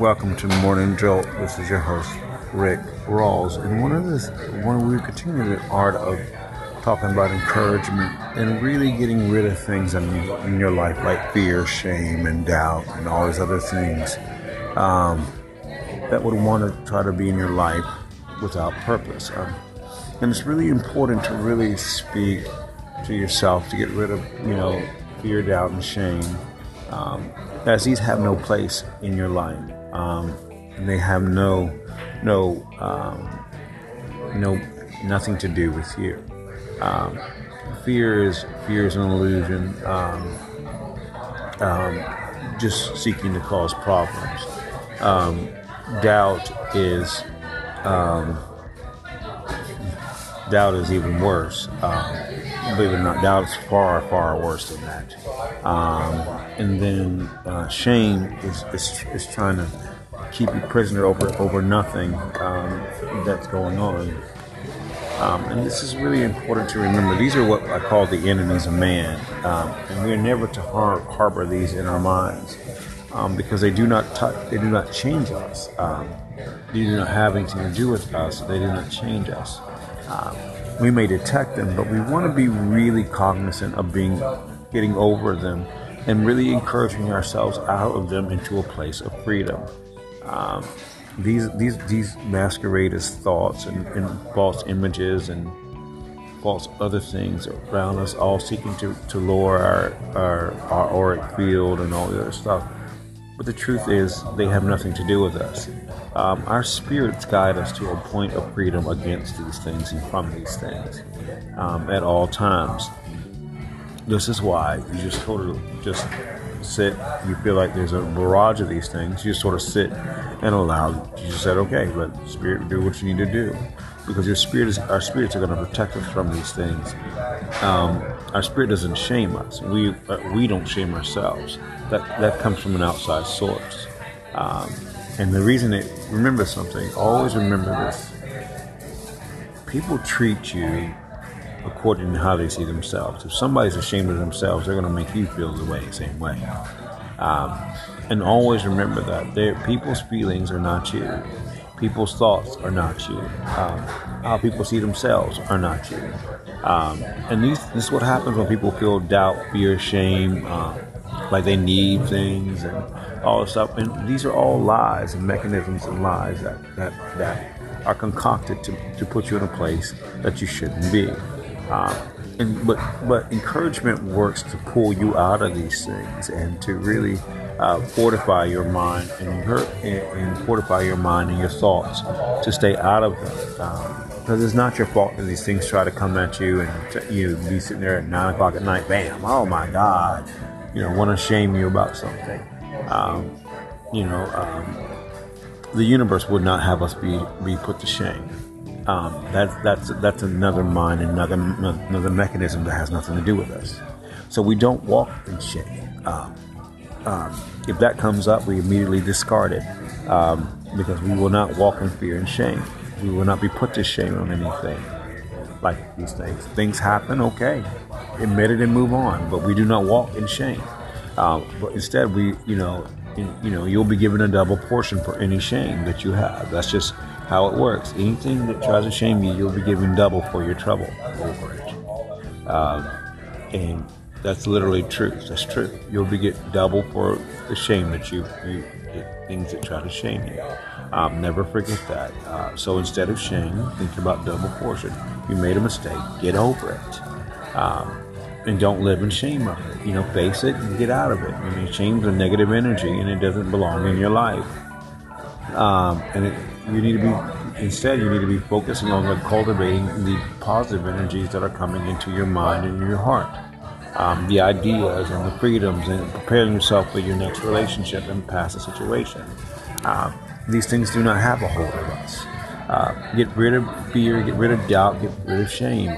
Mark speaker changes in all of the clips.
Speaker 1: Welcome to Morning Jolt. This is your host, Rick Rawls. And one of this, one we continue the art of talking about encouragement and really getting rid of things in, in your life like fear, shame, and doubt, and all these other things um, that would want to try to be in your life without purpose. Um, and it's really important to really speak to yourself to get rid of, you know, fear, doubt, and shame, um, as these have no place in your life. Um, they have no, no, um, no, nothing to do with you. Um, fear is fear is an illusion, um, um, just seeking to cause problems. doubt is doubt is even worse. Um, believe it or not, doubt is far, far worse than that. Um, and then uh, shame is, is, is trying to keep you prisoner over over nothing um, that's going on. Um, and this is really important to remember. These are what I call the enemies of man, um, and we're never to har- harbor these in our minds um, because they do not they do not change us. Um, they do not have anything to do with us. They do not change us. We may detect them, but we want to be really cognizant of being getting over them and really encouraging ourselves out of them into a place of freedom. Um, these these these masquerade as thoughts and, and, false images and false other things around us, all seeking to, to lower our, our our auric field and all the other stuff. But the truth is, they have nothing to do with us. Um, our spirits guide us to a point of freedom against these things and from these things um, at all times. This is why you just of just sit. You feel like there's a barrage of these things. You just sort of sit and allow. You just said, "Okay, let spirit do what you need to do," because your spirit is. Our spirits are going to protect us from these things. Um, our spirit doesn't shame us. We uh, we don't shame ourselves. That that comes from an outside source. Um, and the reason it, remember something, always remember this. People treat you according to how they see themselves. If somebody's ashamed of themselves, they're going to make you feel the way, same way. Um, and always remember that people's feelings are not you. People's thoughts are not you. Um, how people see themselves are not you. Um, and these, this is what happens when people feel doubt, fear, shame, uh, like they need things and all this stuff. And these are all lies and mechanisms and lies that, that, that are concocted to, to put you in a place that you shouldn't be. Um, and, but, but encouragement works to pull you out of these things and to really uh, fortify your mind and, and, and, fortify your mind and your thoughts to stay out of them. Because it's not your fault that these things try to come at you and you be sitting there at nine o'clock at night, bam, oh my God, you know, want to shame you about something. Um, you know, um, the universe would not have us be, be put to shame. Um, that's that's that's another mind, another another mechanism that has nothing to do with us. So we don't walk in shame. Um, um, if that comes up, we immediately discard it um, because we will not walk in fear and shame. We will not be put to shame on anything like these things. Things happen, okay, admit it and move on. But we do not walk in shame. Um, but instead, we, you know, in, you know, you'll be given a double portion for any shame that you have. That's just how it works. Anything that tries to shame you, you'll be given double for your trouble over it. Um, and that's literally truth. That's true. You'll be get double for the shame that you, you things that try to shame you. Um, never forget that. Uh, so instead of shame, think about double portion. You made a mistake. Get over it. Um, and don't live in shame of it. You know, face it and get out of it. I mean, shame's a negative energy and it doesn't belong in your life. Um, and it, you need to be, instead, you need to be focusing on like cultivating the positive energies that are coming into your mind and your heart. Um, the ideas and the freedoms and preparing yourself for your next relationship and past a situation. Uh, these things do not have a hold of us. Uh, get rid of fear, get rid of doubt, get rid of shame.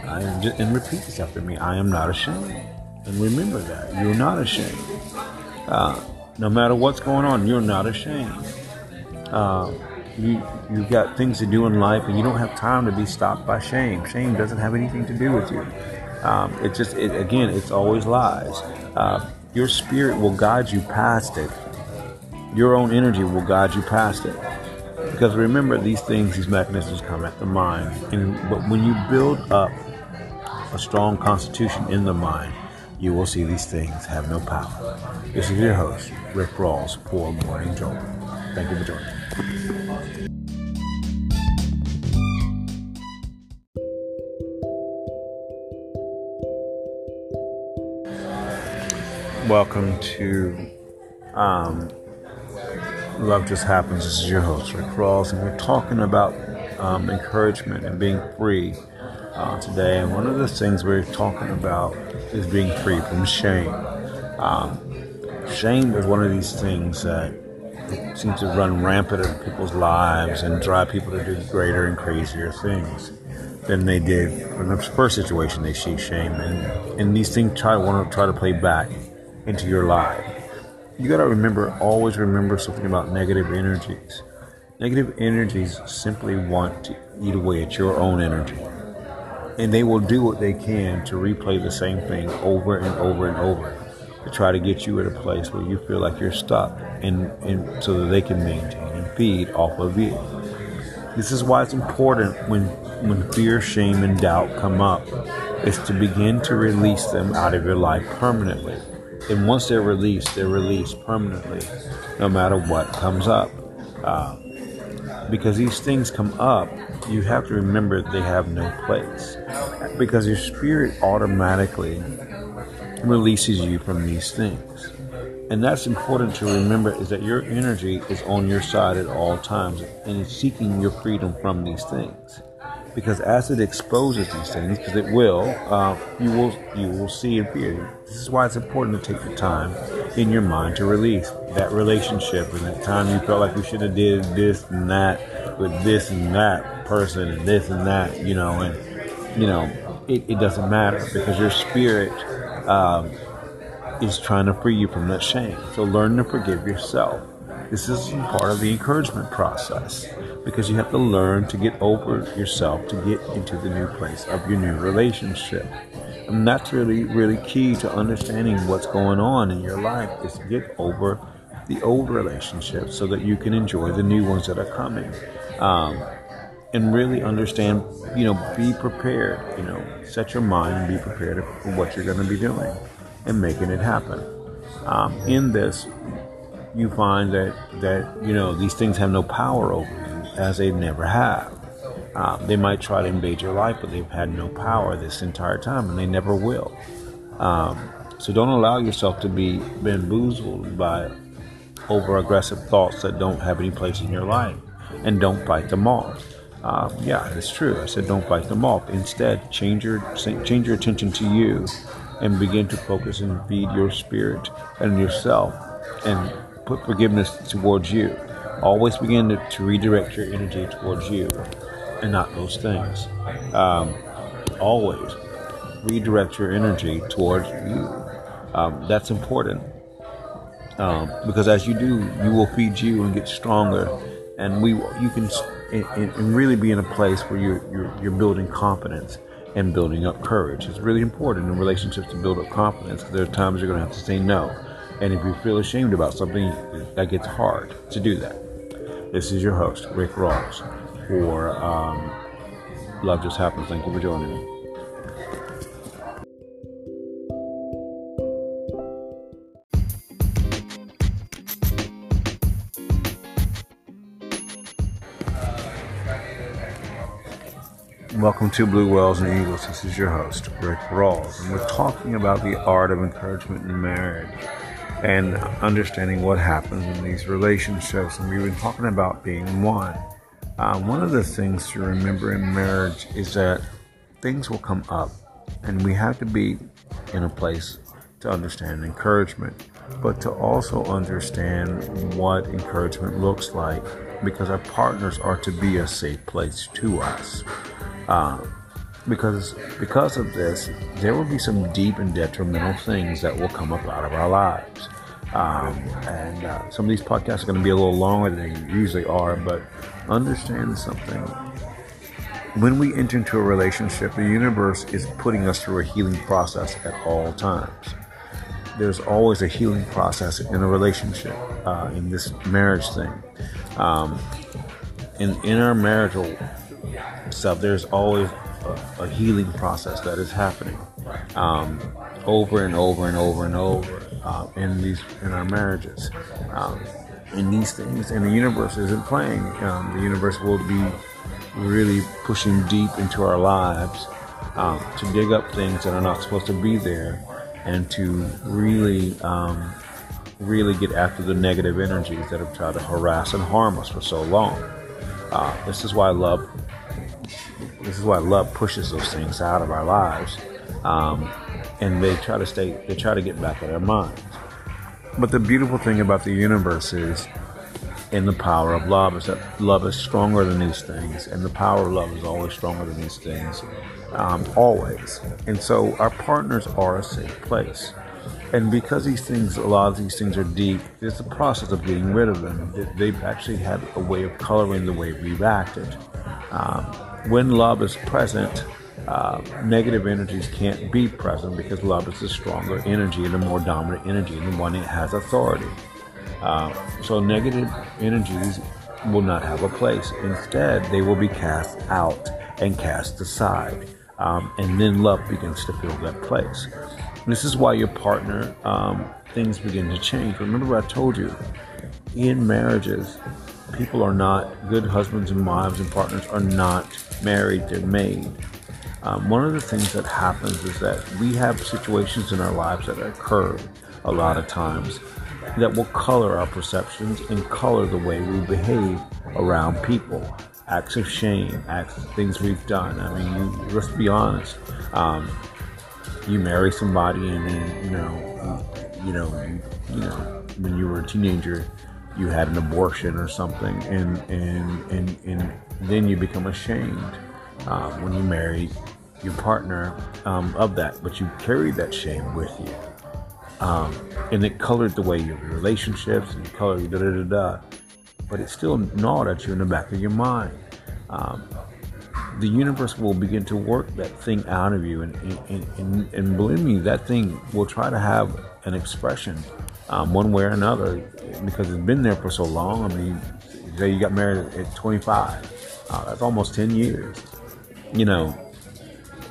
Speaker 1: Just, and repeat this after me. I am not ashamed. And remember that. You're not ashamed. Uh, no matter what's going on, you're not ashamed. Uh, you, you've got things to do in life and you don't have time to be stopped by shame. Shame doesn't have anything to do with you. Um, it just, it, again, it's always lies. Uh, your spirit will guide you past it your own energy will guide you past it. Because remember, these things, these mechanisms come at the mind. And, but when you build up a strong constitution in the mind, you will see these things have no power. This is your host, Rick Rawls, for Morning Jolt. Thank you for joining. Welcome to um, Love Just Happens. This is your host, Rick Rawls, and we're talking about um, encouragement and being free uh, today. And one of the things we're talking about is being free from shame. Um, shame is one of these things that seems to run rampant in people's lives and drive people to do greater and crazier things than they did in the first situation they see shame and and these things try want to try to play back into your life you got to remember always remember something about negative energies. Negative energies simply want to eat away at your own energy. And they will do what they can to replay the same thing over and over and over to try to get you at a place where you feel like you're stuck and, and so that they can maintain and feed off of you. This is why it's important when when fear, shame, and doubt come up, is to begin to release them out of your life permanently. And once they're released, they're released permanently, no matter what comes up. Uh, because these things come up, you have to remember they have no place. Because your spirit automatically releases you from these things. And that's important to remember is that your energy is on your side at all times and it's seeking your freedom from these things because as it exposes these things, because it will, uh, you will you will see and feel. This is why it's important to take the time in your mind to release that relationship and that time you felt like you should have did this and that with this and that person and this and that, you know, and you know it, it doesn't matter because your spirit um, is trying to free you from that shame. So learn to forgive yourself. This is part of the encouragement process because you have to learn to get over yourself to get into the new place of your new relationship. And that's really, really key to understanding what's going on in your life is get over the old relationships so that you can enjoy the new ones that are coming. Um, and really understand, you know, be prepared, you know, set your mind and be prepared for what you're going to be doing and making it happen. Um, in this, you find that that you know these things have no power over you as they never have. Um, they might try to invade your life, but they've had no power this entire time, and they never will. Um, so don't allow yourself to be bamboozled by over aggressive thoughts that don't have any place in your life, and don't fight them off. Uh, yeah, it's true. I said don't fight them off. Instead, change your change your attention to you, and begin to focus and feed your spirit and yourself, and put forgiveness towards you. Always begin to, to redirect your energy towards you and not those things. Um, always redirect your energy towards you. Um, that's important um, because as you do, you will feed you and get stronger, and we you can and, and really be in a place where you're, you're you're building confidence and building up courage. It's really important in relationships to build up confidence because there are times you're going to have to say no. And if you feel ashamed about something, that gets hard to do that. This is your host, Rick Rawls, for um, Love Just Happens. Thank you for joining me. Welcome to Blue Whales and Eagles. This is your host, Rick Rawls, and we're talking about the art of encouragement in marriage and understanding what happens in these relationships. And we've been talking about being one. Uh, one of the things to remember in marriage is that things will come up, and we have to be in a place to understand encouragement, but to also understand what encouragement looks like because our partners are to be a safe place to us. Uh, because because of this, there will be some deep and detrimental things that will come up out of our lives. Um, and uh, some of these podcasts are going to be a little longer than they usually are, but understand something. When we enter into a relationship, the universe is putting us through a healing process at all times. there's always a healing process in a relationship, uh, in this marriage thing. Um, in in our marital stuff, there's always a, a healing process that is happening um, over and over and over and over uh, in these in our marriages. Um, in these things, and the universe isn't playing. Um, the universe will be really pushing deep into our lives um, to dig up things that are not supposed to be there, and to really, um, really get after the negative energies that have tried to harass and harm us for so long. Uh, this is why love. This is why love pushes those things out of our lives, um, and they try to stay. They try to get back at our minds. But the beautiful thing about the universe is, in the power of love, is that love is stronger than these things, and the power of love is always stronger than these things, um, always. And so our partners are a safe place. And because these things, a lot of these things are deep, it's a process of getting rid of them. They've actually had a way of coloring the way we've acted. Um, when love is present, uh, negative energies can't be present because love is the stronger energy and the more dominant energy and the one that has authority. Uh, so negative energies will not have a place. Instead, they will be cast out and cast aside. Um, and then love begins to fill that place. This is why your partner, um, things begin to change. Remember, I told you, in marriages, people are not good husbands and wives and partners are not married, they're made. Um, one of the things that happens is that we have situations in our lives that occur a lot of times that will color our perceptions and color the way we behave around people. Acts of shame, acts of things we've done. I mean, you, let's be honest. Um, you marry somebody, and then you know, you know, you know, when you were a teenager, you had an abortion or something, and and and and then you become ashamed um, when you marry your partner um, of that, but you carried that shame with you. Um, and it colored the way your relationships and colored da da da da. But it still gnawed at you in the back of your mind. Um, the universe will begin to work that thing out of you, and, and, and, and believe me, that thing will try to have an expression um, one way or another because it's been there for so long. I mean, say you got married at 25, uh, that's almost 10 years. You know,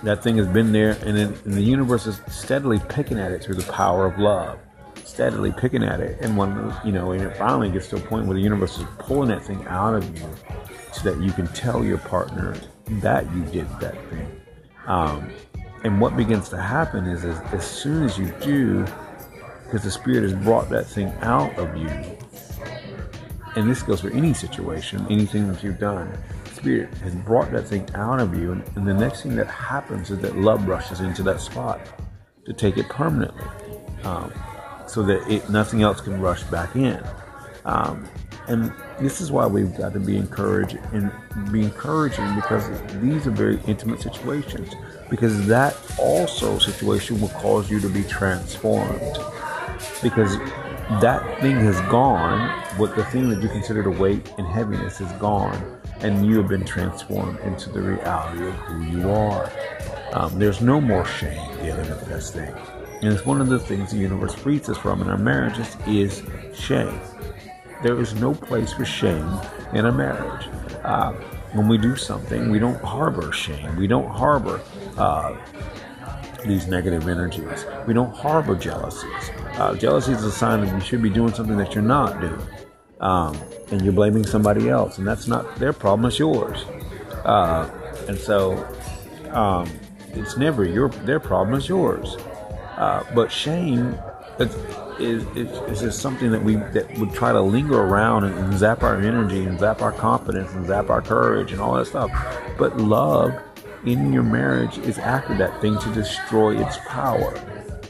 Speaker 1: that thing has been there, and, then, and the universe is steadily picking at it through the power of love, steadily picking at it. And when you know, and it finally gets to a point where the universe is pulling that thing out of you, so that you can tell your partner that you did that thing. Um, and what begins to happen is, is as soon as you do, because the spirit has brought that thing out of you, and this goes for any situation, anything that you've done Spirit has brought that thing out of you, and, and the next thing that happens is that love rushes into that spot to take it permanently, um, so that it, nothing else can rush back in. Um, and this is why we've got to be encouraged and be encouraging because these are very intimate situations. Because that also situation will cause you to be transformed. Because that thing has gone, what the thing that you considered a weight and heaviness is gone and you have been transformed into the reality of who you are. Um, there's no more shame dealing with this thing. And it's one of the things the universe frees us from in our marriages is shame. There is no place for shame in a marriage. Uh, when we do something, we don't harbor shame. We don't harbor uh, these negative energies. We don't harbor jealousies. Uh, jealousy is a sign that you should be doing something that you're not doing um, and you're blaming somebody else, and that's not their problem; it's yours. Uh, and so, um, it's never your their problem; it's yours. Uh, but shame is, is, is just something that we that would try to linger around and, and zap our energy and zap our confidence and zap our courage and all that stuff. But love in your marriage is after that thing to destroy its power.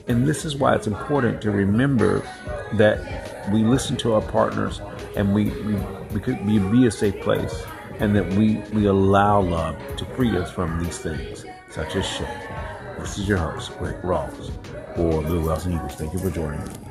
Speaker 1: And this is why it's important to remember that we listen to our partners and we, we, we be, a safe place and that we, we allow love to free us from these things, such as shame. This is your host, Rick Rawls, for Blue Whales and Eagles. Thank you for joining me.